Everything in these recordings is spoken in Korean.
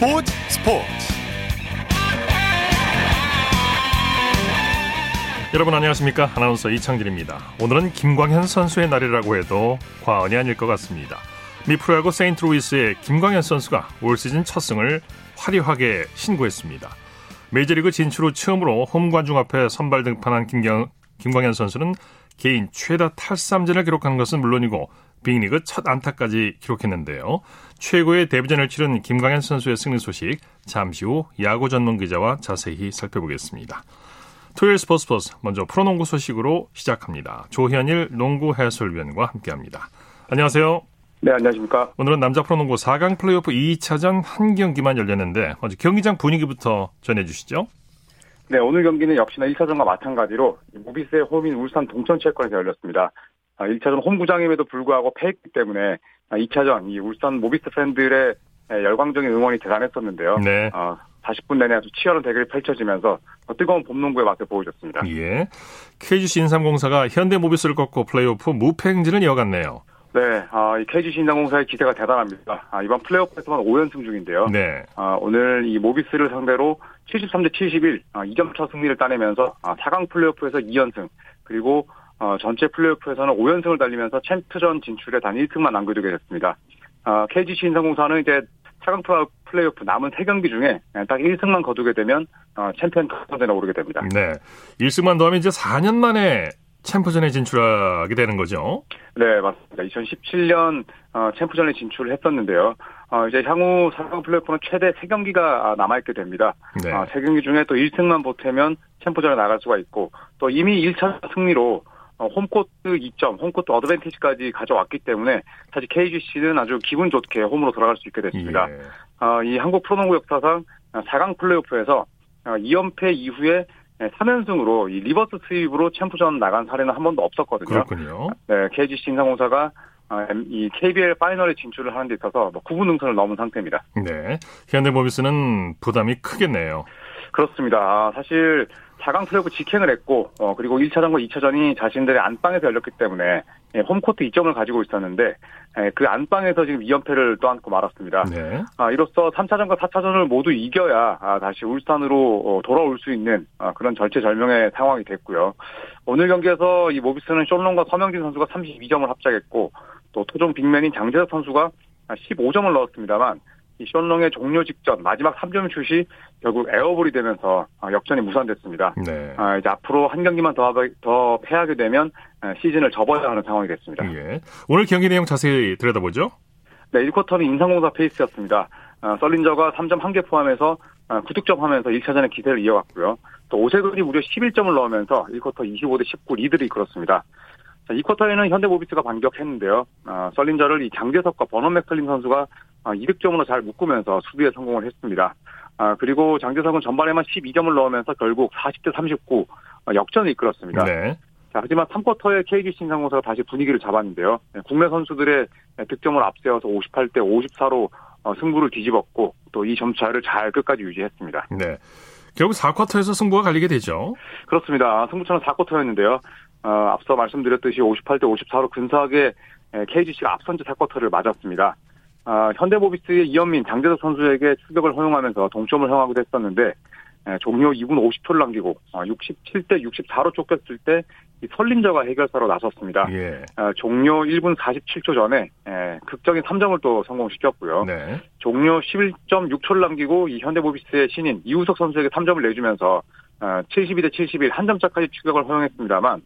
스포츠 스포츠. 여러분 안녕하십니까? 아나운서 이창진입니다. 오늘은 김광현 선수의 날이라고 해도 과언이 아닐 것 같습니다. 미 프로야구 세인트루이스의 김광현 선수가 올 시즌 첫 승을 화려하게 신고했습니다. 메이저리그 진출 후 처음으로 홈 관중 앞에 선발 등판한 김경, 김광현 선수는 개인 최다 탈삼진을 기록한 것은 물론이고 빅리그 첫 안타까지 기록했는데요. 최고의 데뷔전을 치른 김광현 선수의 승리 소식 잠시 후 야구 전문 기자와 자세히 살펴보겠습니다. 토요일 스포츠 스포츠 먼저 프로농구 소식으로 시작합니다. 조현일 농구 해설위원과 함께합니다. 안녕하세요. 네, 안녕하십니까. 오늘은 남자 프로농구 4강 플레이오프 2차전 한 경기만 열렸는데 먼저 경기장 분위기부터 전해주시죠. 네, 오늘 경기는 역시나 1차전과 마찬가지로 모비스의 홈인 울산 동천체육관에서 열렸습니다. 1차전 아, 홈구장임에도 불구하고 패했기 때문에 2차전 아, 이 울산 모비스 팬들의 열광적인 응원이 대단했었는데요. 네. 어, 40분 내내 아주 치열한 대결이 펼쳐지면서 뜨거운 봄농구의 맛을 보여줬습니다. 예. KGC 인삼공사가 현대모비스를 꺾고 플레이오프 무패 행진을 이어갔네요. 네, 아, 이 KGC 인삼공사의 기세가 대단합니다. 아, 이번 플레이오프에서만 5연승 중인데요. 네. 아, 오늘 이 모비스를 상대로 73대 71, 아, 2점 차 승리를 따내면서 아, 4강 플레이오프에서 2연승, 그리고 어, 전체 플레이오프에서는 5연승을 달리면서 챔프전 진출에 단 1승만 남겨두게 됐습니다. 어, KGC 인삼공사는 이제 차강 플레이오프 남은 3경기 중에 딱 1승만 거두게 되면 어, 챔피언 선전에 오르게 됩니다. 네. 1승만 더하면 이제 4년 만에 챔프전에 진출하게 되는 거죠? 네, 맞습니다. 2017년 어, 챔프전에 진출을 했었는데요. 어, 이제 향후 4강 플레이오프는 최대 3경기가 남아있게 됩니다. 네. 어, 3경기 중에 또 1승만 보태면 챔프전에 나갈 수가 있고 또 이미 1차 승리로 어, 홈코트 이점, home court advantage까지 가져왔기 때문에 사실 KGC는 아주 기분 좋게 홈으로 돌아갈 수 있게 됐습니다. 예. 어, 이 한국 프로농구 역사상 4강 플레이오프에서 2연패 어, 이후에 3연승으로 이 reverse sweep으로 챔프전 나간 사례는 한 번도 없었거든요. 그렇군요. 네, KGC 인삼공사가 이 KBL 파이널에 진출을 하는 데 있어서 뭐 9분 능선을 넘은 상태입니다. 네. 현대모비스는 부담이 크겠네요. 그렇습니다. 아, 사실 4강 플레이오프 직행을 했고 어, 그리고 1차전과 2차전이 자신들의 안방에서 열렸기 때문에 예, 홈코트 2점을 가지고 있었는데 예, 그 안방에서 지금 2연패를 떠안고 말았습니다. 네. 아, 이로써 3차전과 4차전을 모두 이겨야 아, 다시 울산으로 어, 돌아올 수 있는 아, 그런 절체절명의 상황이 됐고요. 오늘 경기에서 이 모비스는 숀롱과 서명진 선수가 32점을 합작했고 또 토종 big man인 장재석 선수가 15점을 넣었습니다만 이 숀롱의 종료 직전 마지막 3점 슛이 결국 air ball이 되면서 아, 역전이 무산됐습니다. 네. 아, 이제 앞으로 한 경기만 더, 더 패하게 되면 아, 시즌을 접어야 하는 상황이 됐습니다. 예. 오늘 경기 내용 자세히 들여다보죠. 네, 1쿼터는 인삼공사 페이스였습니다. 아, 설린저가 3점 1개 포함해서 9득점 하면서 1차전의 기세를 이어갔고요. 또 오세근이 무려 11점을 넣으면서 1쿼터 25대 19 리드를 이끌었습니다. 자, 2쿼터에는 현대모비스가 반격했는데요. 아, 썰린저를 이 장재석과 버넌 맥클린 선수가 200점으로 잘 묶으면서 수비에 성공을 했습니다. 아, 그리고 장재석은 전반에만 12점을 넣으면서 결국 40대 39 어, 역전을 이끌었습니다. 네. 자, 하지만 3쿼터에 KG 신상공사가 다시 분위기를 잡았는데요. 네, 국내 선수들의 득점을 앞세워서 58대 54로 어, 승부를 뒤집었고 또 이 점차를 잘 끝까지 유지했습니다. 네. 결국 4쿼터에서 승부가 갈리게 되죠. 그렇습니다. 승부처는 4쿼터였는데요. 어, 앞서 말씀드렸듯이 58대 54로 근사하게 KGC가 앞선 채 4쿼터를 맞았습니다. 아, 현대모비스의 이현민, 장재석 선수에게 추격을 허용하면서 동점을 허용하기도 했었는데 에, 종료 2분 50초를 남기고 어, 67대 64로 쫓겼을 때 설린저가 해결사로 나섰습니다. 예. 어, 종료 1분 47초 전에 에, 극적인 3점을 또 성공시켰고요. 네. 종료 11.6초를 남기고 이 현대모비스의 신인 이우석 선수에게 3점을 내주면서 어, 72대 71 한 점차까지 추격을 허용했습니다만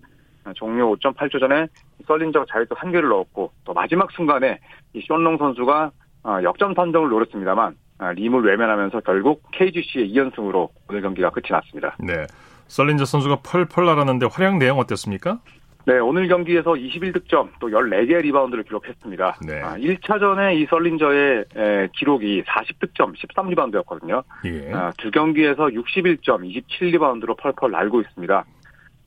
종료 5.8초 전에 설린저가 자유투 한 개를 넣었고 또 마지막 순간에 이 숀롱 선수가 어, 역전 판정을 노렸습니다만 아, 림을 외면하면서 결국 KGC의 2연승으로 오늘 경기가 끝이 났습니다. 네. 설린저 선수가 펄펄 날았는데 활약 내용 어땠습니까? 네, 오늘 경기에서 21득점, 또 14개의 리바운드를 기록했습니다. 네. 아, 1차전에 이 설린저의 에, 기록이 40득점, 13리바운드였거든요. 예. 아, 두 경기에서 61점, 27리바운드로 펄펄 날고 있습니다.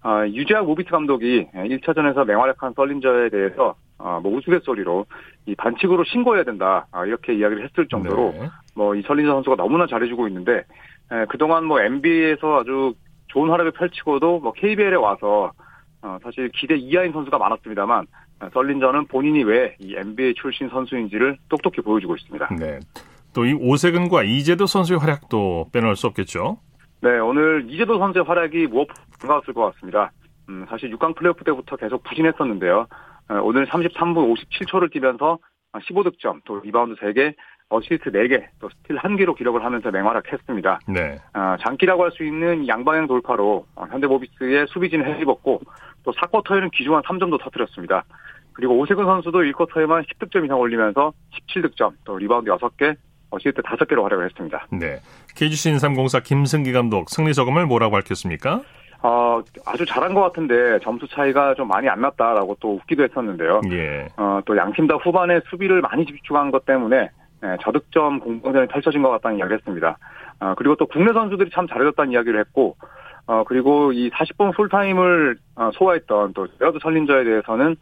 아, 유재학 모비트 감독이 1차전에서 맹활약한 썰린저에 대해서 아, 뭐 우스갯소리로 이 반칙으로 신고해야 된다 아, 이렇게 이야기를 했을 정도로 네. 뭐이 설린저 선수가 너무나 잘해주고 있는데 에, 그동안 뭐 NBA에서 아주 좋은 활약을 펼치고도 뭐 KBL에 와서 어, 사실 기대 이하인 선수가 많았습니다만 설린저는 본인이 왜 이 NBA 출신 선수인지를 똑똑히 보여주고 있습니다. 네. 또 이 오세근과 이재도 선수의 활약도 빼놓을 수 없겠죠. 네, 오늘 이재도 선수의 활약이 무엇보다 반가웠을 것 같습니다. 음, 사실 6강 플레이오프 때부터 계속 부진했었는데요. 어, 오늘 33분 57초를 뛰면서 15득점, 또 리바운드 3개, 어시스트 4개, 또 스틸 1개로 기록을 하면서 맹활약했습니다. 네. 어, 장기라고 할 수 있는 양방향 돌파로 어, 현대모비스의 수비진을 헤집었고 또 4쿼터에는 귀중한 3점도 터뜨렸습니다. 그리고 오세근 선수도 1쿼터에만 10득점 이상 올리면서 17득점, 또 리바운드 6개, 어시스트 5개로 활약을 했습니다. 네. KGC 인삼공사 김승기 감독 승리 소감을 뭐라고 밝혔습니까? 어, 아주 잘한 것 같은데 점수 차이가 좀 많이 안 났다라고 또 웃기도 했었는데요. 예. 어, 또 양팀 다 후반에 수비를 많이 집중한 것 때문에 예, 저득점 공방전이 펼쳐진 것 같다는 이야기를 했습니다. 어, 그리고 또 국내 선수들이 참 잘해줬다는 이야기를 했고, 어, 그리고 이 40분 풀타임을 어, 소화했던 또 제러드 설린저에 대해서는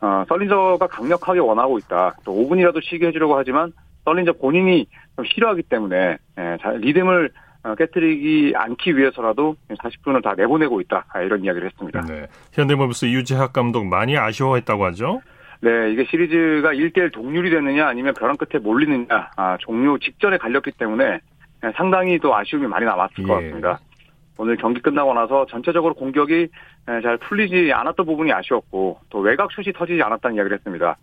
어, 설린저가 강력하게 원하고 있다. 또 5분이라도 쉬게 해주려고 하지만 설린저 본인이 좀 싫어하기 때문에 예, 리듬을 어, 깨뜨리기 않기 위해서라도 40분을 다 내보내고 있다. 아, 이런 이야기를 했습니다. 네. 현대모비스 유재학 감독 많이 아쉬워했다고 하죠? 네, 이게 시리즈가 1대1 동률이 됐느냐 아니면 벼랑 끝에 몰리느냐 아, 종료 직전에 갈렸기 때문에 네, 상당히 또 아쉬움이 많이 남았을 예. 것 같습니다. 오늘 경기 끝나고 나서 전체적으로 공격이 네, 잘 풀리지 않았던 부분이 아쉬웠고 또 외곽 슛이 터지지 않았다는 이야기를 했습니다.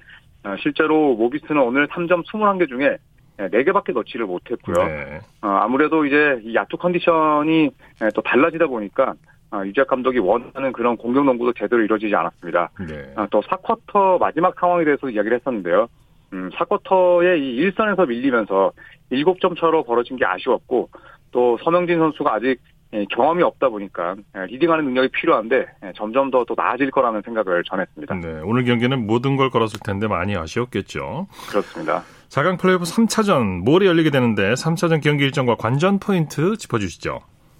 어, 실제로 모비스는 오늘 3점 21개 중에 4개밖에 넣지를 못했고요. 네. 어, 아무래도 이제 이 야투 컨디션이 또 달라지다 보니까 어, 유재학 감독이 원하는 그런 공격 농구도 제대로 이루어지지 않았습니다. 네. 어, 또 4쿼터 마지막 상황에 대해서 이야기를 했었는데요. 음, 4쿼터에 이 일선에서 밀리면서 7점 차로 벌어진 게 아쉬웠고 또 서명진 선수가 아직 예, 경험이 없다 보니까 예, leading하는 능력이 필요한데 예, 점점 더 또 나아질 거라는 생각을 전했습니다. 네, 오늘 경기는 모든 걸 걸었을 텐데 많이 아쉬웠겠죠. 그렇습니다. 4강 플레이오프 3차전 모레 열리게 되는데 3차전 경기 일정과 관전 포인트 짚어주시죠.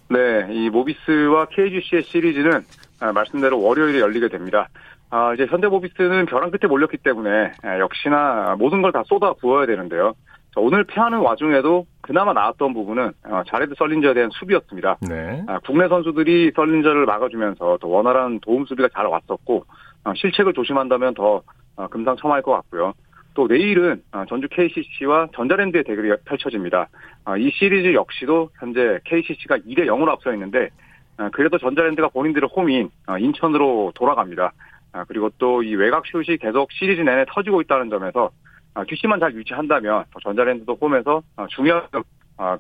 네, 이 모비스와 KGC의 시리즈는 아, 말씀대로 월요일에 열리게 됩니다. 아, 이제 현대모비스는 벼랑 끝에 몰렸기 때문에 아, 역시나 모든 걸 다 쏟아 부어야 되는데요. 오늘 패하는 와중에도 그나마 나왔던 부분은 어, 자레드 썰린저에 대한 수비였습니다. 네. 아, 국내 선수들이 썰린저를 막아주면서 또 원활한 도움 수비가 잘 왔었고 어, 실책을 조심한다면 더 어, 금상첨화할 것 같고요. 또 내일은 어, 전주 KCC와 전자랜드의 대결이 펼쳐집니다. 어, 이 시리즈 역시도 현재 KCC가 2대 0으로 앞서 있는데 어, 그래도 전자랜드가 본인들의 홈인 인천으로 돌아갑니다. 그리고 또 이 외곽 슛이 계속 시리즈 내내 터지고 있다는 점에서 추세만 잘 유지한다면 전자랜드도 홈에서 중요한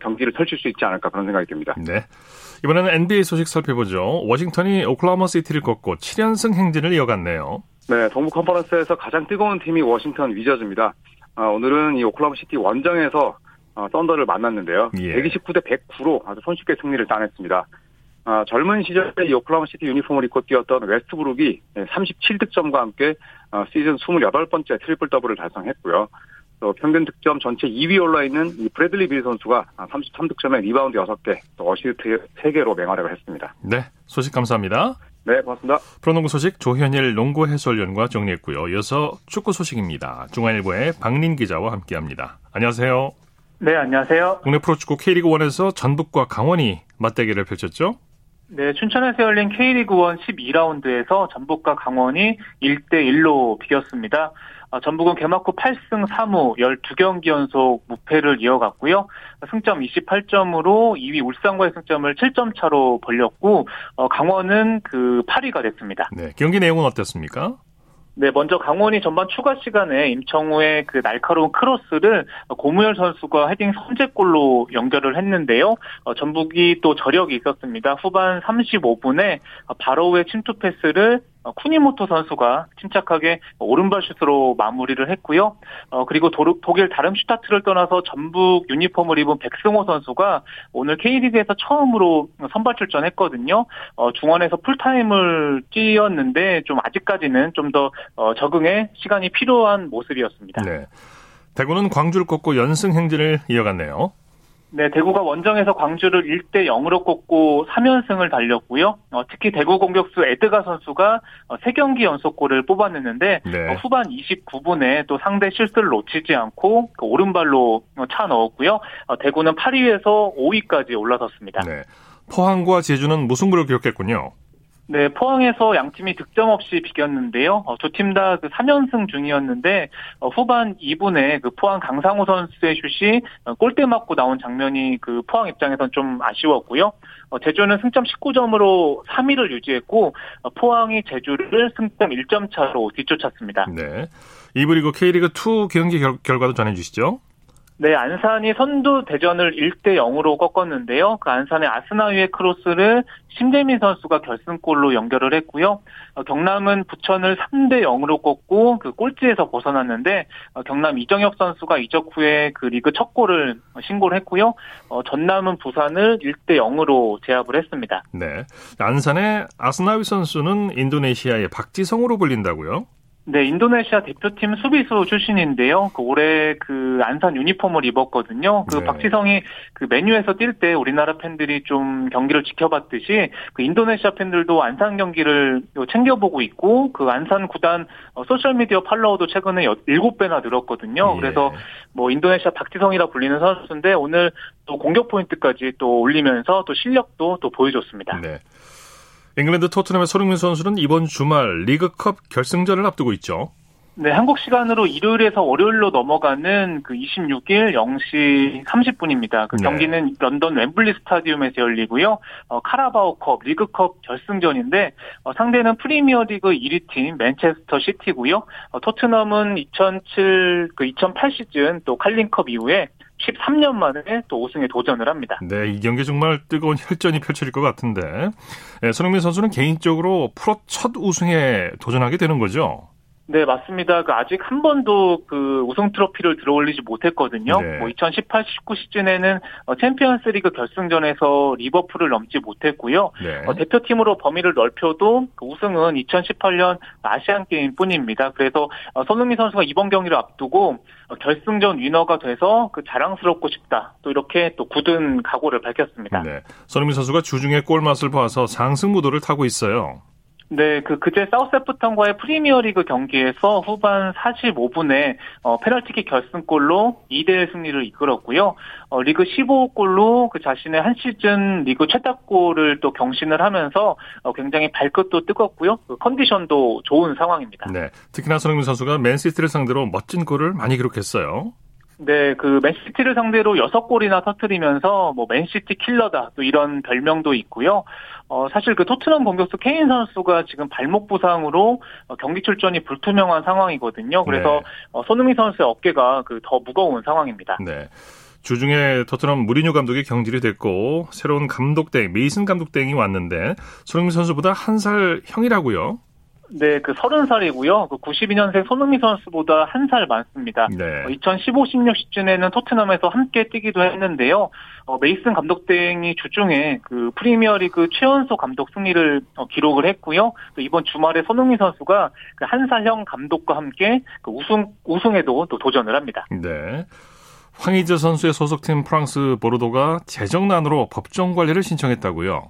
경기를 펼칠 수 있지 않을까 그런 생각이 듭니다. 네. 이번에는 NBA 소식 살펴보죠. 워싱턴이 오클라호마 시티를 꺾고 7연승 행진을 이어갔네요. 네, 동부 컨퍼런스에서 가장 뜨거운 팀이 워싱턴 위저즈입니다. 어, 오늘은 이 오클라호마 시티 원정에서 어, 썬더를 만났는데요. 예. 129대 109로 아주 손쉽게 승리를 따냈습니다. 어, 젊은 시절에 이 오클라호마 시티 유니폼을 입고 뛰었던 웨스트브룩이 37득점과 함께 어, 시즌 28번째 트리플 더블을 달성했고요. 또 평균 득점 전체 2위 올라 있는 이 브래들리 빌 선수가 33득점에 리바운드 6개, 또 어시스트 3개로 맹활약을 했습니다. 네, 소식 감사합니다. 네, 고맙습니다. 프로농구 소식 조현일 농구 해설위원과 정리했고요. 이어서 축구 소식입니다. 중앙일보의 박린 기자와 함께합니다. 안녕하세요. 네, 안녕하세요. 국내 프로축구 K리그1에서 전북과 강원이 맞대결을 펼쳤죠? 네, 춘천에서 열린 K리그 1 12라운드에서 전북과 강원이 1대1로 비겼습니다. 어, 전북은 개막 후 8승 3무 12경기 연속 무패를 이어갔고요. 승점 28점으로 2위 울산과의 승점을 7점 차로 벌렸고 어, 강원은 그 8위가 됐습니다. 네, 경기 내용은 어땠습니까? 네, 먼저 강원이 전반 추가 시간에 임청우의 그 날카로운 크로스를 고무열 선수가 헤딩 선제골로 연결을 했는데요. 어, 전북이 또 저력이 있었습니다. 후반 35분에 바로우의 침투 패스를 어, 쿠니모토 선수가 침착하게 오른발 슛으로 마무리를 했고요. 어, 그리고 도, 독일 다름슈타트를 떠나서 전북 유니폼을 입은 백승호 선수가 오늘 K리그에서 처음으로 선발 출전했거든요. 어, 중원에서 풀타임을 뛰었는데 좀 아직까지는 좀더 어, 적응에 시간이 필요한 모습이었습니다. 네. 대구는 광주를 꺾고 연승 행진을 이어갔네요. 네, 대구가 원정에서 광주를 1대 0으로 꺾고 3연승을 달렸고요. 어, 특히 대구 공격수 에드가 선수가 어, 3경기 연속골을 뽑아냈는데 네. 어, 후반 29분에 또 상대 실수를 놓치지 않고 그 오른발로 어, 차 넣었고요. 어, 대구는 8위에서 5위까지 올라섰습니다. 네. 포항과 제주는 무승부를 기록했군요. 네, 포항에서 양 팀이 득점 없이 비겼는데요. 어, 두팀 다 그 3연승 중이었는데 어, 후반 2분에 그 포항 강상우 선수의 슛이 어, 골대 맞고 나온 장면이 그 포항 입장에선 좀 아쉬웠고요. 어, 제주는 승점 19점으로 3위를 유지했고 어, 포항이 제주를 승점 1점 차로 뒤쫓았습니다. 네. 2부 리그 K리그 2 경기 결, 결과도 전해 주시죠. 네, 안산이 선두 대전을 1대 0으로 꺾었는데요. 그 안산의 아스나위의 크로스를 심재민 선수가 결승골로 연결을 했고요. 어, 경남은 부천을 3대 0으로 꺾고 그 꼴찌에서 벗어났는데 어, 경남 이정엽 선수가 이적 후에 그 리그 첫 골을 신고를 했고요. 어, 전남은 부산을 1대 0으로 제압을 했습니다. 네. 안산의 아스나위 선수는 인도네시아의 박지성으로 불린다고요? 네, 인도네시아 대표팀 수비수 출신인데요. 그 올해 그 안산 유니폼을 입었거든요. 그 네. 박지성이 그 메뉴에서 뛸 때 우리나라 팬들이 좀 경기를 지켜봤듯이 그 인도네시아 팬들도 안산 경기를 챙겨보고 있고 그 안산 구단 어, 소셜미디어 팔로워도 최근에 7배나 늘었거든요. 예. 그래서 뭐 인도네시아 박지성이라 불리는 선수인데 오늘 또 공격 포인트까지 또 올리면서 또 실력도 또 보여줬습니다. 네. 잉글랜드 토트넘의 손흥민 선수는 이번 주말 리그컵 결승전을 앞두고 있죠. 네, 한국 시간으로 일요일에서 월요일로 넘어가는 그 26일 0시 30분입니다. 그 네. 경기는 런던 웸블리 스타디움에서 열리고요. 어, 카라바오컵, 리그컵 결승전인데 어, 상대는 프리미어리그 1위 팀 맨체스터 시티고요. 어, 토트넘은 2007, 그 2008 시즌 또 칼링컵 이후에 13년 만에 또 우승에 도전을 합니다. 네, 이 경기 정말 뜨거운 혈전이 펼쳐질 것 같은데 네, 손흥민 선수는 개인적으로 프로 첫 우승에 도전하게 되는 거죠. 네, 맞습니다. 그 아직 한 번도 그 우승 트로피를 들어올리지 못했거든요. 네. 뭐 2018, 19 시즌에는 어, 챔피언스 리그 결승전에서 리버풀을 넘지 못했고요. 네. 어, 대표팀으로 범위를 넓혀도 그 우승은 2018년 아시안 게임 뿐입니다. 그래서 어, 손흥민 선수가 이번 경기를 앞두고 어, 결승전 위너가 돼서 그 자랑스럽고 싶다. 또 이렇게 또 굳은 각오를 밝혔습니다. 네. 손흥민 선수가 주중에 골 맛을 봐서 상승 무도를 타고 있어요. 네, 그 그제 사우스애프턴과의 프리미어리그 경기에서 후반 45분에 어, 페널티킥 결승골로 2대1 승리를 이끌었고요. 어, 리그 15골로 그 자신의 한 시즌 리그 최다골을 또 경신을 하면서 어, 굉장히 발끝도 뜨겁고요. 그 컨디션도 좋은 상황입니다. 네. 특히나 손흥민 선수가 맨시티를 상대로 멋진 골을 많이 기록했어요. 네, 그 맨시티를 상대로 6골이나 터트리면서 뭐 맨시티 킬러다 또 이런 별명도 있고요. 어, 사실 그 토트넘 공격수 케인 선수가 지금 발목 부상으로 어, 경기 출전이 불투명한 상황이거든요. 그래서 네. 어, 손흥민 선수의 어깨가 그 더 무거운 상황입니다. 네. 주중에 토트넘 무리뉴 감독이 경질이 됐고 새로운 감독 대행 메이슨 감독 대행이 왔는데 손흥민 선수보다 한 살 형이라고요. 네, 그 30살이고요. 그 92년생 손흥민 선수보다 한 살 많습니다. 네. 2015-16 시즌에는 토트넘에서 함께 뛰기도 했는데요. 어, 메이슨 감독땡이 주중에 그 프리미어리그 최연소 감독 승리를 어, 기록을 했고요. 또 이번 주말에 손흥민 선수가 그 한 살형 감독과 함께 그 우승 우승에도 또 도전을 합니다. 네. 황희재 선수의 소속팀 프랑스 보르도가 재정난으로 법정 관리를 신청했다고요.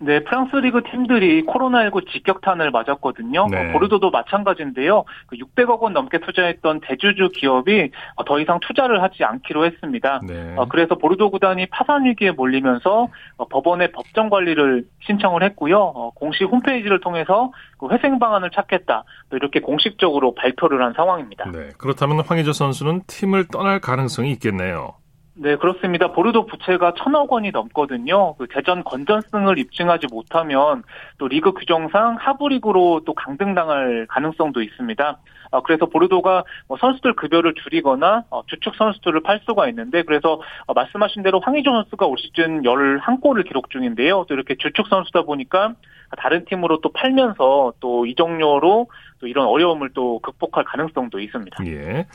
네, 프랑스 리그 팀들이 코로나19 직격탄을 맞았거든요. 네. 어, 보르도도 마찬가지인데요. 그 600억 원 넘게 투자했던 대주주 기업이 어, 더 이상 투자를 하지 않기로 했습니다. 네. 어, 그래서 보르도 구단이 파산 위기에 몰리면서 어, 법원에 법정 관리를 신청을 했고요. 어, 공식 홈페이지를 통해서 그 회생 방안을 찾겠다. 또 이렇게 공식적으로 발표를 한 상황입니다. 네. 그렇다면 황희재 선수는 팀을 떠날 가능성이 있겠네요. 네, 그렇습니다. 보르도 부채가 천억 원이 넘거든요. 그 재전 건전성을 입증하지 못하면 또 리그 규정상 하부 리그로 또 강등당할 가능성도 있습니다. 어, 그래서 보르도가 뭐 선수들 급여를 줄이거나 어, 주축 선수들을 팔 수가 있는데 그래서 어, 말씀하신 대로 황희조 선수가 올 시즌 11골을 기록 중인데요. 또 이렇게 주축 선수다 보니까 다른 팀으로 또 팔면서 또 이적료로 또 이런 어려움을 또 극복할 가능성도 있습니다. 예.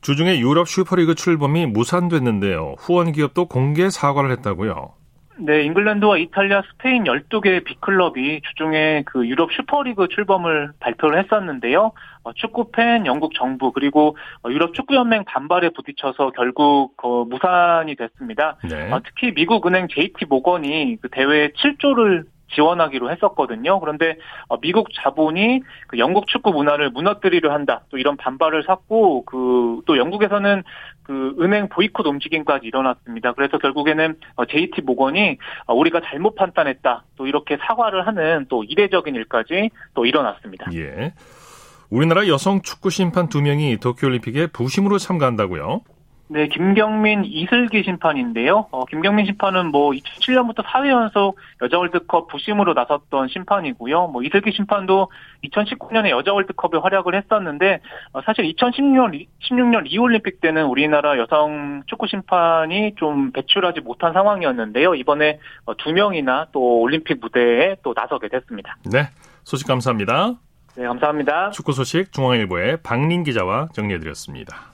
주중에 유럽 슈퍼리그 출범이 무산됐는데요. 후원 기업도 공개 사과를 했다고요. 네, 잉글랜드와 이탈리아, 스페인 12개의 빅클럽이 주중에 그 유럽 슈퍼리그 출범을 발표를 했었는데요. 어, 축구 팬, 영국 정부, 그리고 어, 유럽 축구 연맹 반발에 부딪혀서 결국 어, 무산이 됐습니다. 네. 어, 특히 미국 은행 JT 모건이 그 대회에 7조를 지원하기로 했었거든요. 그런데 어, 미국 자본이 그 영국 축구 문화를 무너뜨리려 한다. 또 이런 반발을 샀고 그 또 영국에서는 그 은행 보이콧 움직임까지 일어났습니다. 그래서 결국에는 어, JT 모건이 어, 우리가 잘못 판단했다. 또 이렇게 사과를 하는 또 이례적인 일까지 또 일어났습니다. 예. 우리나라 여성 축구 심판 두 명이 도쿄올림픽에 부심으로 참가한다고요? 네, 김경민, 이슬기 심판인데요. 어, 김경민 심판은 뭐 2007년부터 4회 연속 여자 월드컵 부심으로 나섰던 심판이고요. 뭐 이슬기 심판도 2019년에 여자 월드컵에 활약을 했었는데 어, 사실 2016년 16년 리올림픽 때는 우리나라 여성 축구 심판이 좀 배출하지 못한 상황이었는데요. 이번에 어, 두 명이나 또 올림픽 무대에 또 나서게 됐습니다. 네, 소식 감사합니다. 네, 감사합니다. 축구 소식 중앙일보의 박린 기자와 정리해드렸습니다.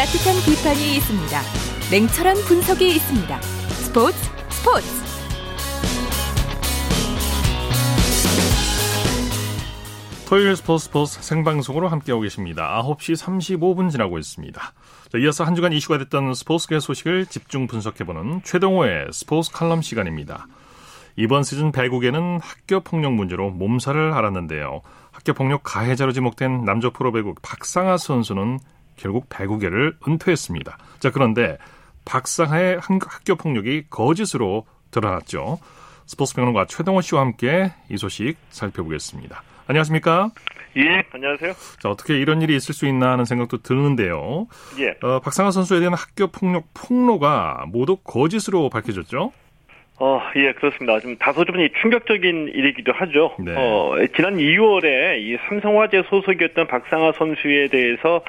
따뜻한 비판이 있습니다. 냉철한 분석이 있습니다. 스포츠 스포츠 토요일 스포츠 스포츠 생방송으로 함께하고 계십니다. 9시 35분 지나고 있습니다. 자, 이어서 한 주간 이슈가 됐던 스포츠계 소식을 집중 분석해보는 최동호의 스포츠 칼럼 시간입니다. 이번 시즌 배구계는 학교 폭력 문제로 몸살을 앓았는데요. 학교 폭력 가해자로 지목된 남자 프로배구 박상아 선수는 결국 배구계를 은퇴했습니다. 자, 그런데 박상하의 학교 폭력이 거짓으로 드러났죠. 스포츠 평론가 최동호 씨와 함께 이 소식 살펴보겠습니다. 안녕하십니까? 예, 안녕하세요. 자, 어떻게 이런 일이 있을 수 있나 하는 생각도 드는데요. 예. 어, 박상하 선수에 대한 학교 폭력 폭로가 모두 거짓으로 밝혀졌죠? 어, 예, 그렇습니다. 좀 다소 좀 충격적인 일이기도 하죠. 네. 어, 지난 2월에 이 삼성화재 소속이었던 박상하 선수에 대해서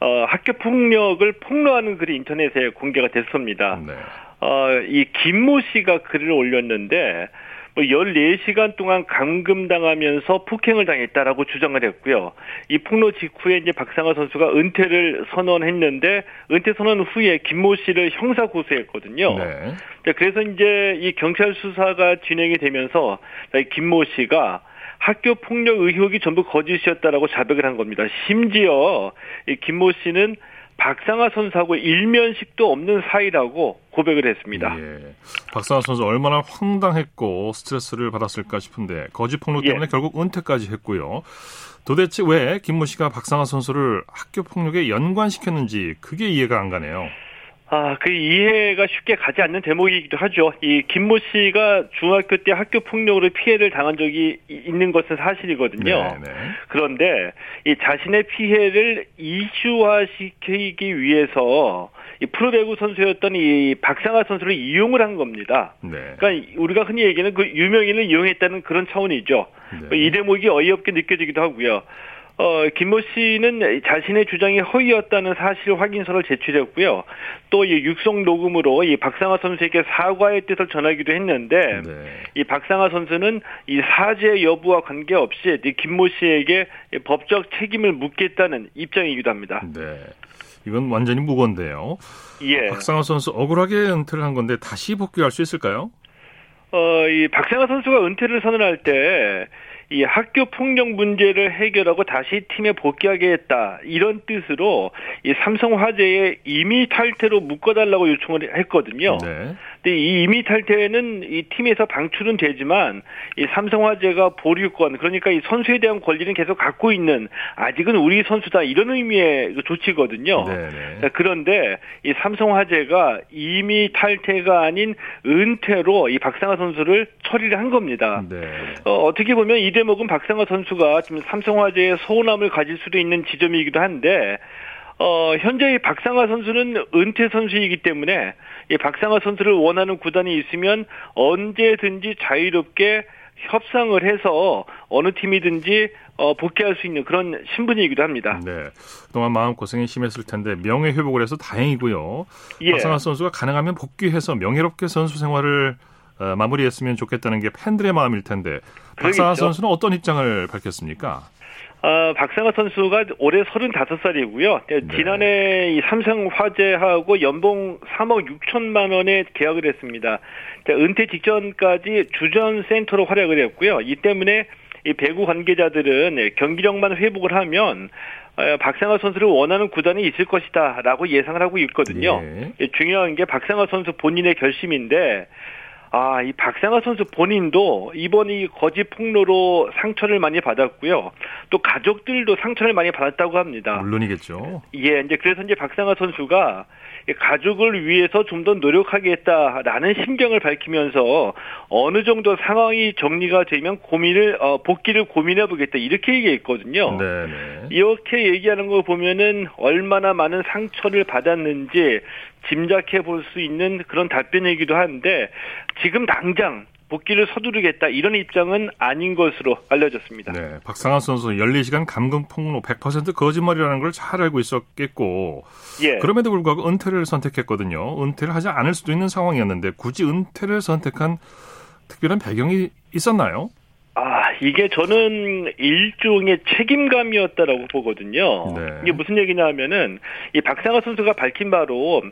어, 학교 폭력을 폭로하는 글이 인터넷에 공개가 됐습니다. 네. 어, 이 김모 씨가 글을 올렸는데 뭐 14시간 동안 감금당하면서 폭행을 당했다라고 주장을 했고요. 이 폭로 직후에 이제 박상하 선수가 은퇴를 선언했는데 은퇴 선언 후에 김모 씨를 형사 고소했거든요. 네. 네, 그래서 이제 이 경찰 수사가 진행이 되면서 김모 씨가 학교 폭력 의혹이 전부 거짓이었다라고 자백을 한 겁니다. 심지어 이 김모 씨는 박상하 선수하고 일면식도 없는 사이라고 고백을 했습니다. 예. 박상하 선수 얼마나 황당했고 스트레스를 받았을까 싶은데 거짓 폭로 때문에 예. 결국 은퇴까지 했고요. 도대체 왜 김모 씨가 박상하 선수를 학교 폭력에 연관시켰는지 그게 이해가 안 가네요. 아, 그 이해가 쉽게 가지 않는 대목이기도 하죠. 이 김모 씨가 중학교 때 학교 폭력으로 피해를 당한 적이 있는 것은 사실이거든요. 네, 네. 그런데 이 자신의 피해를 이슈화시키기 위해서 이 프로배구 선수였던 이 박상하 선수를 이용을 한 겁니다. 네. 그러니까 우리가 흔히 얘기하는 그 유명인을 이용했다는 그런 차원이죠. 네. 이 대목이 어이없게 느껴지기도 하고요. 어, 김모 씨는 자신의 주장이 허위였다는 사실 확인서를 제출했고요. 또 이 육성 녹음으로 이 박상하 선수에게 사과의 뜻을 전하기도 했는데 네. 이 박상하 선수는 이 사죄 여부와 관계없이 이 김모 씨에게 법적 책임을 묻겠다는 입장이기도 합니다. 네. 이건 완전히 무건데요. 예. 박상하 선수 억울하게 은퇴를 한 건데 다시 복귀할 수 있을까요? 어, 이 박상하 선수가 은퇴를 선언할 때, 이 학교 폭력 문제를 해결하고 다시 팀에 복귀하게 했다. 이런 뜻으로 이 삼성 화재에 임의 탈퇴로 묶어달라고 요청을 했거든요. 네. 근데 이 임의 탈퇴는 이 팀에서 방출은 되지만 이 삼성 화재가 보류권 그러니까 이 선수에 대한 권리는 계속 갖고 있는 아직은 우리 선수다 이런 의미의 그 조치거든요. 네, 네. 그런데 이 삼성 화재가 임의 탈퇴가 아닌 은퇴로 이 박상하 선수를 처리를 한 겁니다. 네. 어, 어떻게 보면 이대 목은 박상하 선수가 지금 삼성화재에 서운함을 가질 수도 있는 지점이기도 한데 어, 현재 이 박상하 선수는 은퇴 선수이기 때문에 이 박상하 선수를 원하는 구단이 있으면 언제든지 자유롭게 협상을 해서 어느 팀이든지 어, 복귀할 수 있는 그런 신분이기도 합니다. 네. 그동안 마음 고생이 심했을 텐데 명예 회복을 해서 다행이고요. 예. 박상하 선수가 가능하면 복귀해서 명예롭게 선수 생활을 어, 마무리했으면 좋겠다는 게 팬들의 마음일 텐데 그러겠죠. 선수는 어떤 입장을 밝혔습니까? 어, 박상하 선수가 올해 35살이고요. 네. 지난해 이 삼성 화재하고 연봉 3억 6천만 원에 계약을 했습니다. 자, 은퇴 직전까지 주전 센터로 활약을 했고요. 이 때문에 이 배구 관계자들은 경기력만 회복을 하면 어, 박상하 선수를 원하는 구단이 있을 것이다라고 예상을 하고 있거든요. 예. 중요한 게 박상하 선수 본인의 결심인데 아, 이 박상하 선수 본인도 이번 이 거짓 폭로로 상처를 많이 받았고요. 또 가족들도 상처를 많이 받았다고 합니다. 물론이겠죠. 예, 이제 그래서 이제 박상하 선수가 가족을 위해서 좀 더 노력하겠다라는 심경을 밝히면서 어느 정도 상황이 정리가 되면 고민을 어, 복귀를 고민해 보겠다 이렇게 얘기했거든요. 네네. 이렇게 얘기하는 걸 보면은 얼마나 많은 상처를 받았는지 짐작해 볼 수 있는 그런 답변이기도 한데 지금 당장 복귀를 서두르겠다 이런 입장은 아닌 것으로 알려졌습니다. 네, 박상환 선수 14시간 감금 폭로 100% 거짓말이라는 걸 잘 알고 있었겠고 예. 그럼에도 불구하고 은퇴를 선택했거든요. 은퇴를 하지 않을 수도 있는 상황이었는데 굳이 은퇴를 선택한 특별한 배경이 있었나요? 아, 이게 저는 일종의 책임감이었다라고 보거든요. 네. 이게 무슨 얘기냐 하면은 이 박상하 선수가 밝힌 바로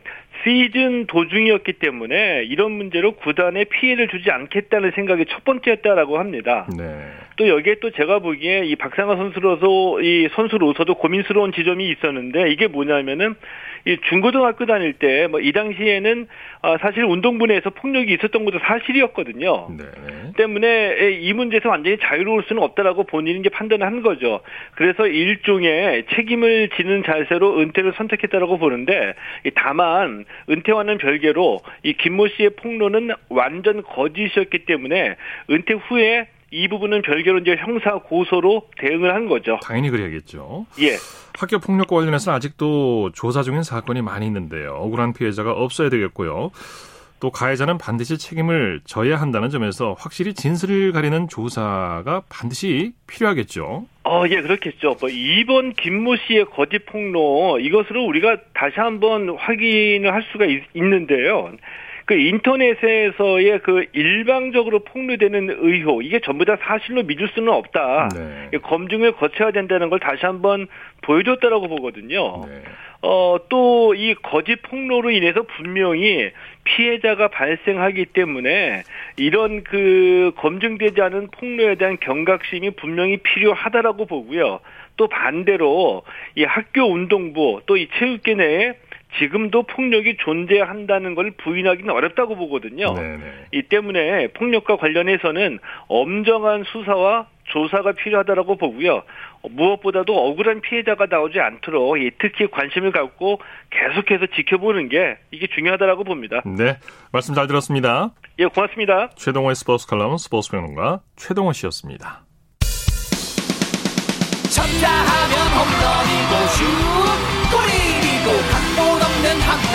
시즌 도중이었기 때문에 이런 문제로 구단에 피해를 주지 않겠다는 생각이 첫 번째였다라고 합니다. 네. 또 여기에 또 제가 보기에 이 박상하 선수로서 이 선수로서도 고민스러운 지점이 있었는데 이게 뭐냐면은 이 중고등학교 다닐 때 뭐 이 당시에는 아, 사실 운동부 내에서 폭력이 있었던 것도 사실이었거든요. 네. 때문에 이 문제에서 완전히 자유 로울 수는 없다라고 본인이 이제 판단한 거죠. 그래서 일종의 책임을 지는 자세로 은퇴를 선택했다라고 보는데 다만 은퇴와는 별개로 이 김모 씨의 폭로는 완전 거짓이었기 때문에 은퇴 후에 이 부분은 별개로 이제 형사 고소로 대응을 한 거죠. 당연히 그래야겠죠. 예. 학교 폭력과 관련해서 아직도 조사 중인 사건이 많이 있는데요. 억울한 피해자가 없어야 되겠고요. 또 가해자는 반드시 책임을 져야 한다는 점에서 확실히 진실을 가리는 조사가 반드시 필요하겠죠. 어, 예, 그렇겠죠. 뭐 이번 김모 씨의 거짓 폭로 이것으로 우리가 다시 한번 확인을 할 수가 있, 있는데요. 그 인터넷에서의 그 일방적으로 폭로되는 의혹 이게 전부 다 사실로 믿을 수는 없다. 네. 검증을 거쳐야 된다는 걸 다시 한번 보여줬다라고 보거든요. 네. 어, 또 이 거짓 폭로로 인해서 분명히 피해자가 발생하기 때문에 이런 그 검증되지 않은 폭로에 대한 경각심이 분명히 필요하다라고 보고요. 또 반대로 이 학교 운동부 또 이 체육계 내에 지금도 폭력이 존재한다는 걸 부인하기는 어렵다고 보거든요. 네네. 이 때문에 폭력과 관련해서는 엄정한 수사와 조사가 필요하다라고 보고요. 무엇보다도 억울한 피해자가 나오지 않도록 특히 관심을 갖고 계속해서 지켜보는 게 이게 중요하다라고 봅니다. 네, 말씀 잘 들었습니다. 예, 고맙습니다. 최동호의 스포츠 칼럼 스포츠 평론가 최동호 씨였습니다. 쳤다 하면 홈런이고 슛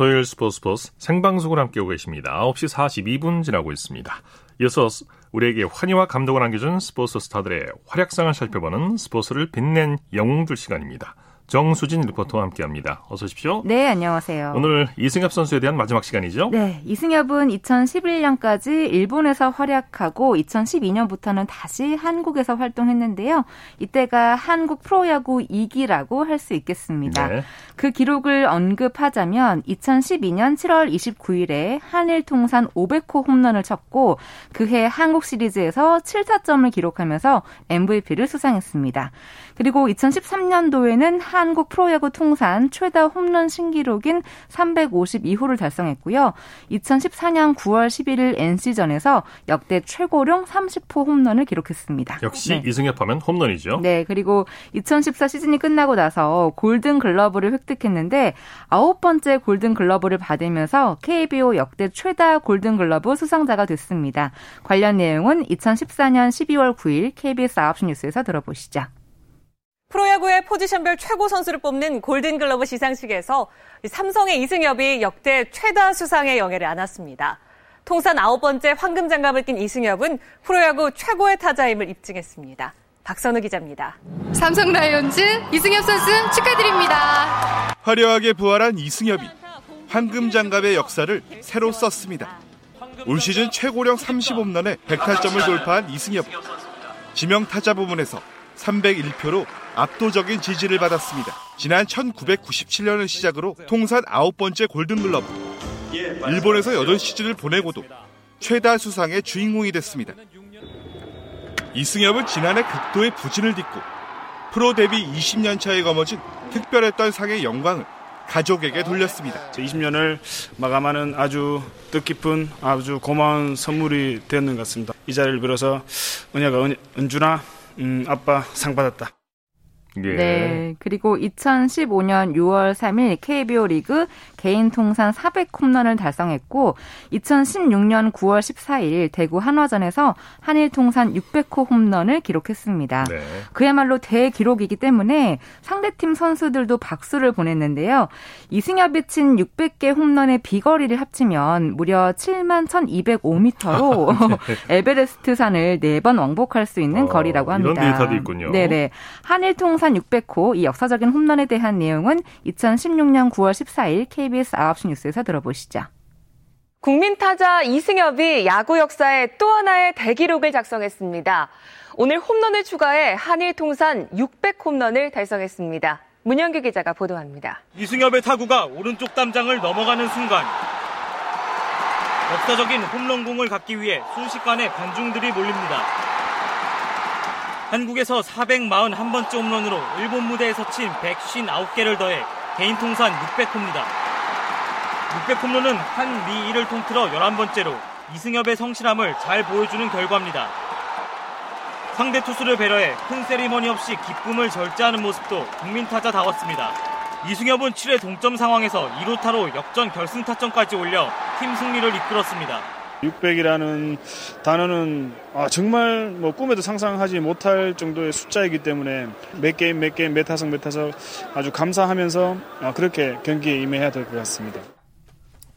토요일 스포츠 스포츠 생방송을 함께하고 계십니다. 9시 42분 지나고 있습니다. 이어서 우리에게 환희와 감동을 안겨준 스포츠 스타들의 활약상을 살펴보는 스포츠를 빛낸 영웅들 시간입니다. 정수진 리포터와 함께합니다. 어서 오십시오. 네, 안녕하세요. 오늘 이승엽 선수에 대한 마지막 시간이죠? 네, 이승엽은 2011년까지 일본에서 활약하고 2012년부터는 다시 한국에서 활동했는데요. 이때가 한국 프로야구 2기라고 할 수 있겠습니다. 네. 그 기록을 언급하자면 2012년 7월 29일에 한일 통산 500호 홈런을 쳤고 그해 한국 시리즈에서 7타점을 기록하면서 MVP를 수상했습니다. 그리고 2013년도에는 한국 프로야구 통산 최다 홈런 신기록인 352호를 달성했고요. 2014년 9월 11일 NC전에서 역대 최고령 30호 홈런을 기록했습니다. 역시 네. 이승엽 하면 홈런이죠. 네, 그리고 2014 시즌이 끝나고 나서 골든 글러브를 획득했는데 아홉 번째 골든 글러브를 받으면서 KBO 역대 최다 골든 글러브 수상자가 됐습니다. 관련 내용은 2014년 12월 9일 KBS 9시 뉴스에서 들어보시죠. 프로야구의 포지션별 최고 선수를 뽑는 골든글러브 시상식에서 삼성의 이승엽이 역대 최다 수상의 영예를 안았습니다. 통산 아홉 번째 황금 장갑을 낀 이승엽은 프로야구 최고의 타자임을 입증했습니다. 박선우 기자입니다. 삼성 라이온즈 이승엽 선수 축하드립니다. 화려하게 부활한 이승엽이 황금 장갑의 역사를 새로 썼습니다. 올 시즌 최고령 30홈런에 100타점을 돌파한 이승엽. 지명 타자 부문에서 301표로 압도적인 지지를 받았습니다. 지난 1997년을 시작으로 통산 아홉 번째 골든글러브. 일본에서 8시즌을 보내고도 최다 수상의 주인공이 됐습니다. 이승엽은 지난해 극도의 부진을 딛고 프로 데뷔 20년 차에 거머쥔 특별했던 상의 영광을 가족에게 돌렸습니다. 20년을 마감하는 아주 뜻깊은 아주 고마운 선물이 되었는 것 같습니다. 이 자리를 빌어서 은혜가 은, 은준아 음, 아빠 상 받았다. 예. 네. 그리고 2015년 6월 3일 KBO 리그 개인 통산 400홈런을 달성했고 2016년 9월 14일 대구 한화전에서 한일 통산 600호 홈런을 기록했습니다. 네. 그야말로 대기록이기 때문에 상대팀 선수들도 박수를 보냈는데요. 이승엽이 친 600개 홈런의 비거리를 합치면 무려 7만 1205m로 에베레스트 산을 4번 왕복할 수 있는 어, 거리라고 합니다. 이런 데이터도 있군요. 네네. 한일 통 통산 600호 이 역사적인 홈런에 대한 내용은 2016년 9월 14일 KBS 9시 뉴스에서 들어보시죠. 국민 타자 이승엽이 야구 역사에 또 하나의 대기록을 작성했습니다. 오늘 홈런을 추가해 한일 통산 600 홈런을 달성했습니다. 문영규 기자가 보도합니다. 이승엽의 타구가 오른쪽 담장을 넘어가는 순간 역사적인 홈런공을 갖기 위해 순식간에 관중들이 몰립니다. 한국에서 441번째 홈런으로 일본 무대에서 친 159개를 더해 개인 통산 600홈입니다. 600홈런은 한미 1을 통틀어 11번째로 이승엽의 성실함을 잘 보여주는 결과입니다. 상대 투수를 배려해 큰 세리머니 없이 기쁨을 절제하는 모습도 국민 타자다웠습니다. 이승엽은 7회 동점 상황에서 2루타로 역전 결승 타점까지 올려 팀 승리를 이끌었습니다. 600이라는 단어는 아, 정말 뭐 꿈에도 상상하지 못할 정도의 숫자이기 때문에 몇 게임 몇 게임 몇 타석 몇 타석 아주 감사하면서 아, 그렇게 경기에 임해야 될 것 같습니다.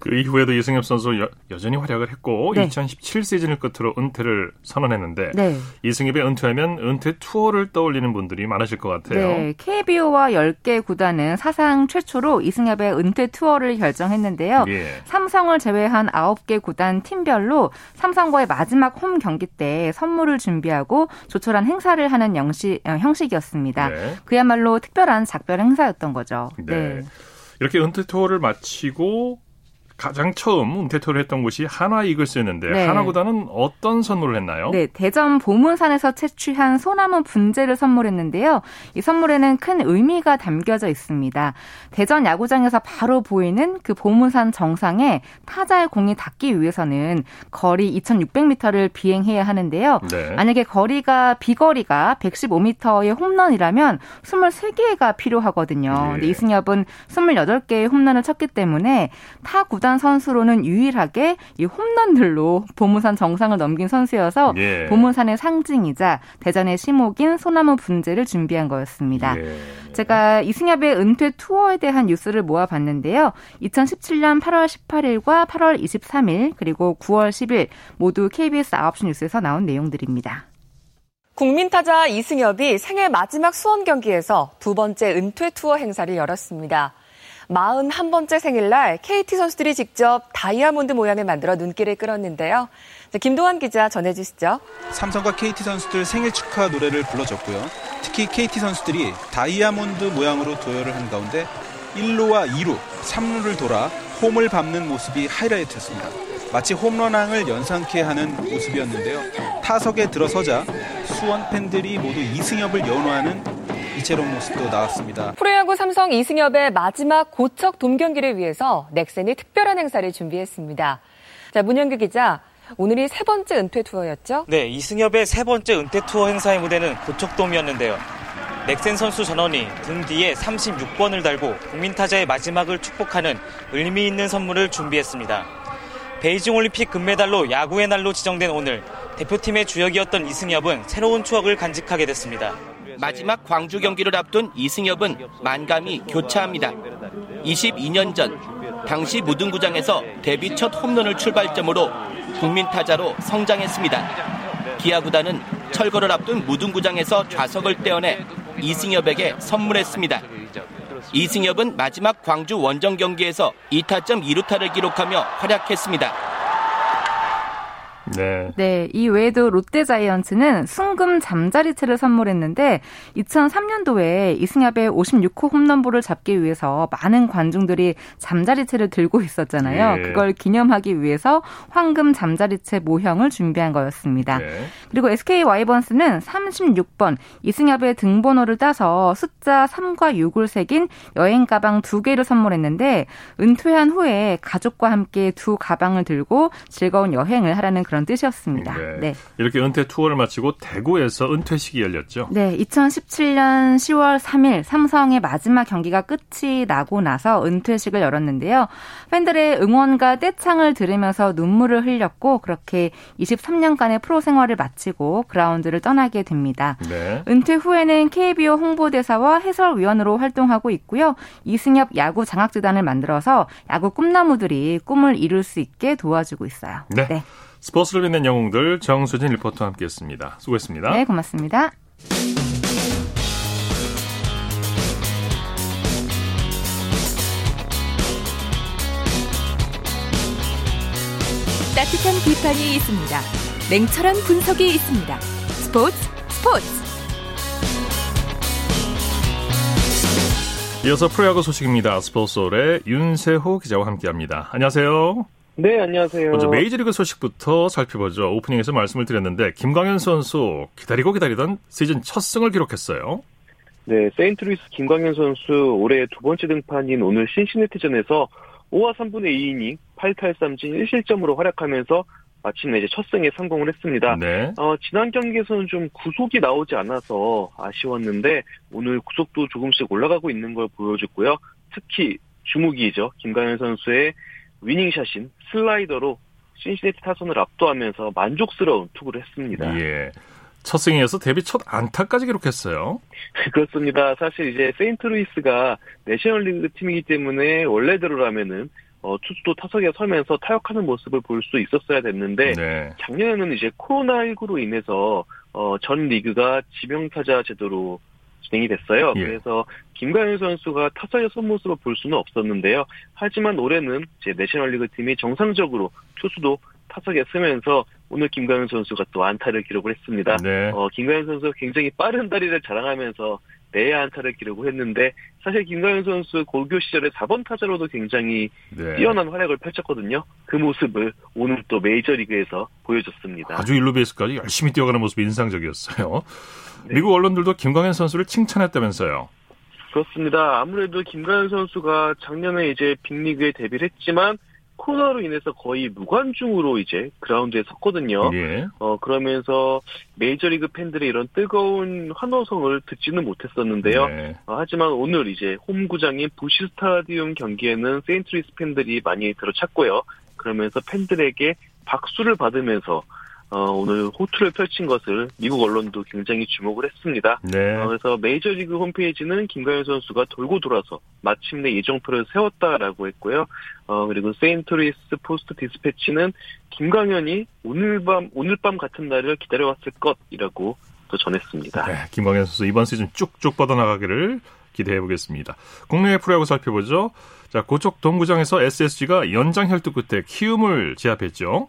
그 이후에도 이승엽 선수 여, 전히 활약을 했고 네. 2017 시즌을 끝으로 은퇴를 선언했는데 네. 이승엽이 은퇴하면 은퇴 투어를 떠올리는 분들이 많으실 것 같아요. 네. KBO와 10개 구단은 사상 최초로 이승엽의 은퇴 투어를 결정했는데요. 예. 삼성을 제외한 9개 구단 팀별로 삼성과의 마지막 홈 경기 때 선물을 준비하고 조촐한 행사를 하는 영시, 어, 형식이었습니다. 네. 그야말로 특별한 작별 행사였던 거죠. 네. 네. 이렇게 은퇴 투어를 마치고 가장 처음 은퇴토를 했던 곳이 한화 이글스였는데 네. 한화구단은 어떤 선물을 했나요? 네, 대전 보문산에서 채취한 소나무 분재를 선물했는데요. 이 선물에는 큰 의미가 담겨져 있습니다. 대전 야구장에서 바로 보이는 그 보문산 정상에 타자의 공이 닿기 위해서는 거리 2,600m를 비행해야 하는데요. 네. 만약에 거리가 비거리가 115m의 홈런이라면 23개가 필요하거든요. 네. 근데 이승엽은 28개의 홈런을 쳤기 때문에 타 구단 구단 선수로는 유일하게 이 홈런들로 보문산 정상을 넘긴 선수여서 예. 보문산의 상징이자 대전의 시목인 소나무 분재를 준비한 거였습니다. 예. 제가 이승엽의 은퇴 투어에 대한 뉴스를 모아봤는데요. 2017년 8월 18일과 8월 23일 그리고 9월 10일 모두 KBS 9시 뉴스에서 나온 내용들입니다. 국민 타자 이승엽이 생애 마지막 수원 경기에서 두 번째 은퇴 투어 행사를 열었습니다. 41번째 생일날 KT 선수들이 직접 다이아몬드 모양을 만들어 눈길을 끌었는데요. 김동환 기자 전해주시죠. 삼성과 KT 선수들 생일 축하 노래를 불러줬고요. 특히 KT 선수들이 다이아몬드 모양으로 도열을 한 가운데 1루와 2루, 3루를 돌아 홈을 밟는 모습이 하이라이트였습니다. 마치 홈런왕을 연상케 하는 모습이었는데요. 타석에 들어서자 수원 팬들이 모두 이승엽을 연호하는 이채로 모습도 나왔습니다. 프로야구 삼성 이승엽의 마지막 고척 돔 경기를 위해서 넥센이 특별한 행사를 준비했습니다. 자, 문영규 기자. 오늘이 세 번째 은퇴 투어였죠? 네, 이승엽의 세 번째 은퇴 투어 행사의 무대는 고척돔이었는데요. 넥센 선수 전원이 등 뒤에 36번을 달고 국민 타자의 마지막을 축복하는 의미 있는 선물을 준비했습니다. 베이징 올림픽 금메달로 야구의 날로 지정된 오늘 대표팀의 주역이었던 이승엽은 새로운 추억을 간직하게 됐습니다. 마지막 광주 경기를 앞둔 이승엽은 만감이 교차합니다. 22년 전 당시 무등구장에서 데뷔 첫 홈런을 출발점으로 국민 타자로 성장했습니다. 기아 구단은 철거를 앞둔 무등구장에서 좌석을 떼어내 이승엽에게 선물했습니다. 이승엽은 마지막 광주 원정 경기에서 2타점 2루타를 기록하며 활약했습니다. 네. 네. 이 외에도 롯데 자이언츠는 순금 잠자리채를 선물했는데 2003년도에 이승엽의 56호 홈런볼을 잡기 위해서 많은 관중들이 잠자리채를 들고 있었잖아요. 네. 그걸 기념하기 위해서 황금 잠자리채 모형을 준비한 거였습니다. 네. 그리고 SK 와이번스는 36번 이승엽의 등번호를 따서 숫자 3과 6을 새긴 여행 가방 두 개를 선물했는데 은퇴한 후에 가족과 함께 두 가방을 들고 즐거운 여행을 하라는 그런 뜻이었습니다. 네. 네. 이렇게 은퇴 투어를 마치고 대구에서 은퇴식이 열렸죠. 네, 2017년 10월 3일 삼성의 마지막 경기가 끝이 나고 나서 은퇴식을 열었는데요. 팬들의 응원과 떼창을 들으면서 눈물을 흘렸고 그렇게 23년간의 프로 생활을 마치고 그라운드를 떠나게 됩니다. 네. 은퇴 후에는 KBO 홍보대사와 해설위원으로 활동하고 있고요. 이승엽 야구 장학재단을 만들어서 야구 꿈나무들이 꿈을 이룰 수 있게 도와주고 있어요. 네. 네. 스포츠를 빛낸 영웅들 정수진 리포터와 함께했습니다. 수고했습니다. 네, 고맙습니다. 따뜻한 비판이 있습니다. 냉철한 분석이 있습니다. 스포츠 스포츠. 이어서 프로야구 소식입니다. 스포츠서울의 윤세호 기자와 함께합니다. 안녕하세요. 네, 안녕하세요. 먼저 메이저리그 소식부터 살펴보죠. 오프닝에서 말씀을 드렸는데 김광현 선수 기다리고 기다리던 시즌 첫 승을 기록했어요. 네, 세인트루이스 김광현 선수 올해 두 번째 등판인 오늘 신시내티전에서 5와 3분의 2이닝 8탈삼진 1실점으로 활약하면서 마침내 이제 첫 승에 성공을 했습니다. 네. 어, 지난 경기에서는 좀 구속이 나오지 않아서 아쉬웠는데 오늘 구속도 조금씩 올라가고 있는 걸 보여줬고요. 특히 주무기죠. 김광현 선수의 위닝샷인 슬라이더로 신시내티 타선을 압도하면서 만족스러운 투구를 했습니다. 예. 첫 승에 이어서 데뷔 첫 안타까지 기록했어요. 그렇습니다. 사실 이제 세인트루이스가 내셔널리그 팀이기 때문에 원래대로라면은 어, 투수도 타석에 서면서 타격하는 모습을 볼 수 있었어야 됐는데 네. 작년에는 이제 코로나19로 인해서 어, 전 리그가 지명타자 제도로 진행이 됐어요. 예. 그래서 김가현 선수가 타자의 손모습을 볼 수는 없었는데요. 하지만 올해는 제 내셔널리그 팀이 정상적으로 투수도 타석에 쓰면서 오늘 김가현 선수가 또 안타를 기록을 했습니다. 네. 어, 김가현 선수가 굉장히 빠른 다리를 자랑하면서 내야 안타를 기록을 했는데 사실 김가현 선수 고교 시절에 4번 타자로도 굉장히 네. 뛰어난 활약을 펼쳤거든요. 그 모습을 오늘 또 메이저리그에서 보여줬습니다. 아주 일루 베이스까지 열심히 뛰어가는 모습이 인상적이었어요. 네. 미국 언론들도 김광현 선수를 칭찬했다면서요. 그렇습니다. 아무래도 김광현 선수가 작년에 이제 빅리그에 데뷔를 했지만 코로나로 인해서 거의 무관중으로 이제 그라운드에 섰거든요. 예. 어 그러면서 메이저리그 팬들의 이런 뜨거운 환호성을 듣지는 못했었는데요. 네. 어, 하지만 오늘 이제 홈구장인 부시 스타디움 경기에는 세인트루이스 팬들이 많이 들어찼고요. 그러면서 팬들에게 박수를 받으면서 어, 오늘 호투를 펼친 것을 미국 언론도 굉장히 주목을 했습니다. 네. 어, 그래서 메이저리그 홈페이지는 김광현 선수가 돌고 돌아서 마침내 이정표를 세웠다라고 했고요. 어, 그리고 세인트루이스 포스트 디스패치는 김광현이 오늘 밤 오늘 밤 같은 날을 기다려왔을 것이라고 또 전했습니다. 네, 김광현 선수 이번 시즌 쭉쭉 뻗어나가기를 기대해 보겠습니다. 국내 프로야구 살펴보죠. 자, 고척 동구장에서 SSG가 연장 혈투 끝에 키움을 제압했죠.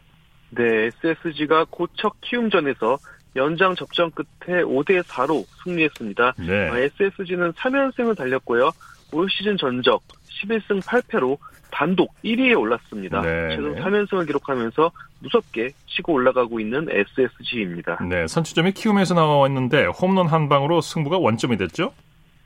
네, SSG가 고척 키움전에서 연장 접전 끝에 5대 4로 승리했습니다. 네. 어, SSG는 3연승을 달렸고요. 올 시즌 전적 11승 8패로 단독 1위에 올랐습니다. 네. 최근 3연승을 기록하면서 무섭게 치고 올라가고 있는 SSG입니다. 네, 선취점이 키움에서 나와 있는데 홈런 한 방으로 승부가 원점이 됐죠?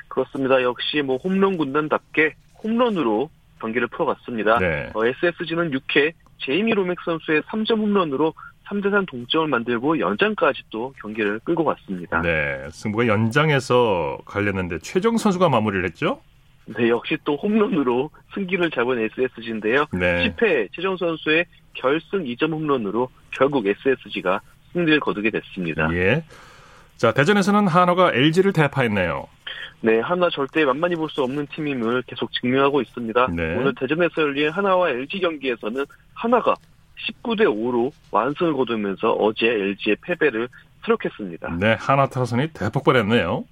그렇습니다. 역시 뭐 홈런 군단답게 홈런으로 경기를 풀어갔습니다. 네. 어, SSG는 6회 제이미 로맥 선수의 3점 홈런으로 3대3 동점을 만들고 연장까지 또 경기를 끌고 갔습니다. 네, 승부가 연장에서 갈렸는데 최종 선수가 마무리를 했죠? 네, 역시 또 홈런으로 승기를 잡은 SSG인데요. 네. 10회 최종 선수의 결승 2점 홈런으로 결국 SSG가 승리를 거두게 됐습니다. 예. 자, 대전에서는 한화가 LG를 대파했네요. 네, 하나 절대 만만히 볼 수 없는 팀임을 계속 증명하고 있습니다. 네. 오늘 대전에서 열린 하나와 LG 경기에서는 하나가 19대 5로 완승을 거두면서 어제 LG의 패배를 수록했습니다. 네, 하나 타선이 대폭 발했네요.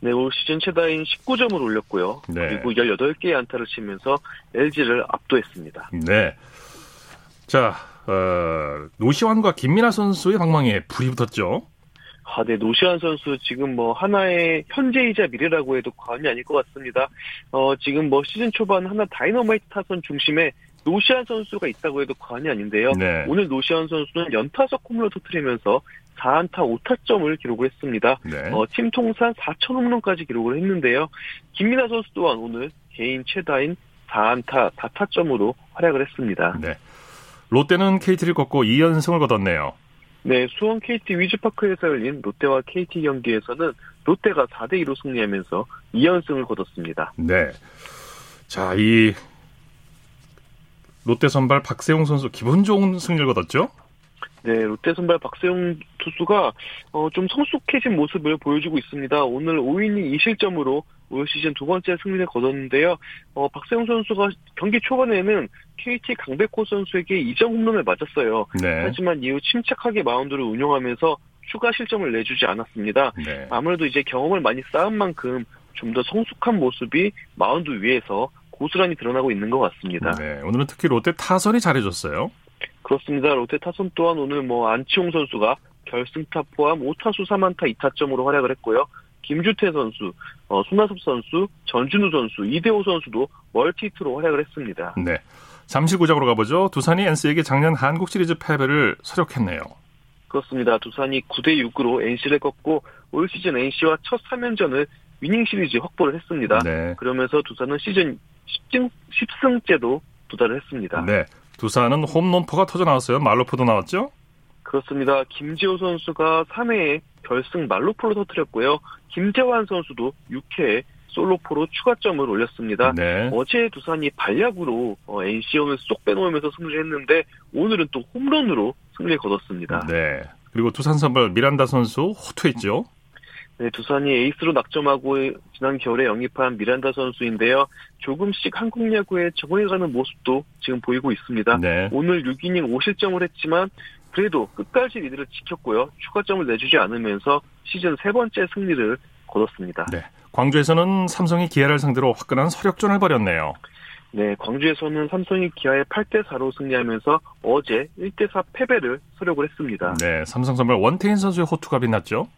네, 올 시즌 최다인 19점을 올렸고요. 네. 그리고 18개의 안타를 치면서 LG를 압도했습니다. 네. 자, 어, 노시환과 김민하 선수의 방망이에 불이 붙었죠. 아, 네, 노시환 선수 지금 뭐 한화의 현재이자 미래라고 해도 과언이 아닐 것 같습니다. 어, 지금 뭐 시즌 초반 한화 다이너마이트 타선 중심에 노시환 선수가 있다고 해도 과언이 아닌데요. 네. 오늘 노시환 선수는 연타석 홈런을 터트리면서 4안타 5타점을 기록을 했습니다. 네. 어, 팀 통산 4천 홈런까지 기록을 했는데요. 김민하 선수 또한 오늘 개인 최다인 4안타 4타점으로 활약을 했습니다. 네. 롯데는 KT를 꺾고 2연승을 거뒀네요. 네, 수원 KT 위즈파크에서 열린 롯데와 KT 경기에서는 롯데가 4대 2로 승리하면서 2연승을 거뒀습니다. 네. 자, 이 롯데 선발 박세웅 선수 기분 좋은 승리를 거뒀죠? 네, 롯데 선발 박세웅 투수가 어, 좀 성숙해진 모습을 보여주고 있습니다. 오늘 5이닝 2실점으로 올 시즌 두 번째 승리를 거뒀는데요. 어, 박세웅 선수가 경기 초반에는 KT 강백호 선수에게 2점 홈런을 맞았어요. 네. 하지만 이후 침착하게 마운드를 운영하면서 추가 실점을 내주지 않았습니다. 네. 아무래도 이제 경험을 많이 쌓은 만큼 좀 더 성숙한 모습이 마운드 위에서 고스란히 드러나고 있는 것 같습니다. 네, 오늘은 특히 롯데 타선이 잘해줬어요. 그렇습니다. 롯데 타선 또한 오늘 뭐 안치홍 선수가 결승타 포함 5타수 3안타 2타점으로 활약을 했고요. 김주태 선수, 어, 손아섭 선수, 전준우 선수, 이대호 선수도 멀티히트로 활약을 했습니다. 네. 잠실구장으로 가보죠. 두산이 NC에게 작년 한국 시리즈 패배를 서력했네요. 그렇습니다. 두산이 9대 6으로 NC를 꺾고 올 시즌 NC와 첫 3연전을 위닝 시리즈 확보를 했습니다. 네. 그러면서 두산은 시즌 10승, 10승째도 도달을 했습니다. 네. 두산은 홈런포가 터져 나왔어요. 말로포도 나왔죠? 그렇습니다. 김지호 선수가 3회에 결승 말로포를 터뜨렸고요. 김재환 선수도 6회에 솔로포로 추가점을 올렸습니다. 네. 어제 두산이 발약으로 어, NC형을 쏙 빼놓으면서 승리했는데 오늘은 또 홈런으로 승리를 거뒀습니다. 네. 그리고 두산 선발 미란다 선수 호투했죠. 네, 두산이 에이스로 낙점하고 지난 겨울에 영입한 미란다 선수인데요. 조금씩 한국 야구에 적응해가는 모습도 지금 보이고 있습니다. 네. 오늘 6이닝 5실점을 했지만 그래도 끝까지 리드를 지켰고요. 추가점을 내주지 않으면서 시즌 세 번째 승리를 거뒀습니다. 네. 광주에서는 삼성이 기아를 상대로 화끈한 설욕전을 벌였네요. 네, 광주에서는 삼성이 기아에 8대 4로 승리하면서 어제 1대 4 패배를 설욕을 했습니다. 네, 삼성 선발 원태인 선수의 호투가 빛났죠.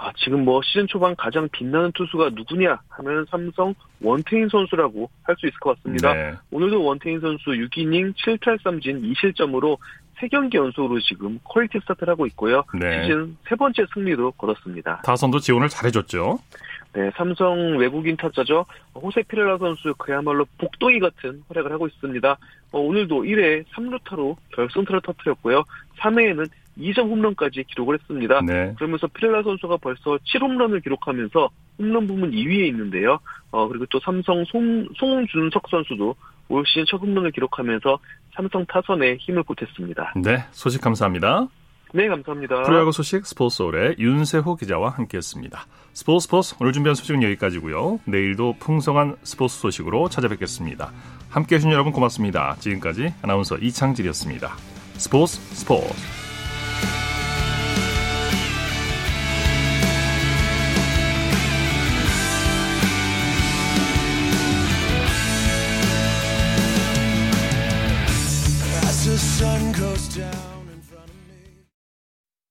아, 지금 뭐 시즌 초반 가장 빛나는 투수가 누구냐 하면 삼성 원태인 선수라고 할 수 있을 것 같습니다. 네. 오늘도 원태인 선수 6이닝 7탈삼진 2실점으로 3경기 연속으로 지금 퀄리티 스타트를 하고 있고요. 네. 시즌 세 번째 승리도 거뒀습니다. 타선도 지원을 잘해줬죠. 네, 삼성 외국인 타자죠. 호세 피렐라 선수 그야말로 복덩이 같은 활약을 하고 있습니다. 어, 오늘도 1회 3루타로 결승타를 터뜨렸고요. 3회에는 2점 홈런까지 기록을 했습니다. 네. 그러면서 피렐라 선수가 벌써 7홈런을 기록하면서 홈런 부문 2위에 있는데요. 어, 그리고 또 삼성 송, 송준석 선수도 올 시즌 첫 홈런을 기록하면서 삼성 타선에 힘을 보탰습니다. 네, 소식 감사합니다. 네, 감사합니다. 프로야구 소식 스포츠홀의 윤세호 기자와 함께했습니다. 스포츠 스포츠 오늘 준비한 소식은 여기까지고요. 내일도 풍성한 스포츠 소식으로 찾아뵙겠습니다. 함께해 주신 여러분 고맙습니다. 지금까지 아나운서 이창진이었습니다. 스포츠 스포츠 Bye.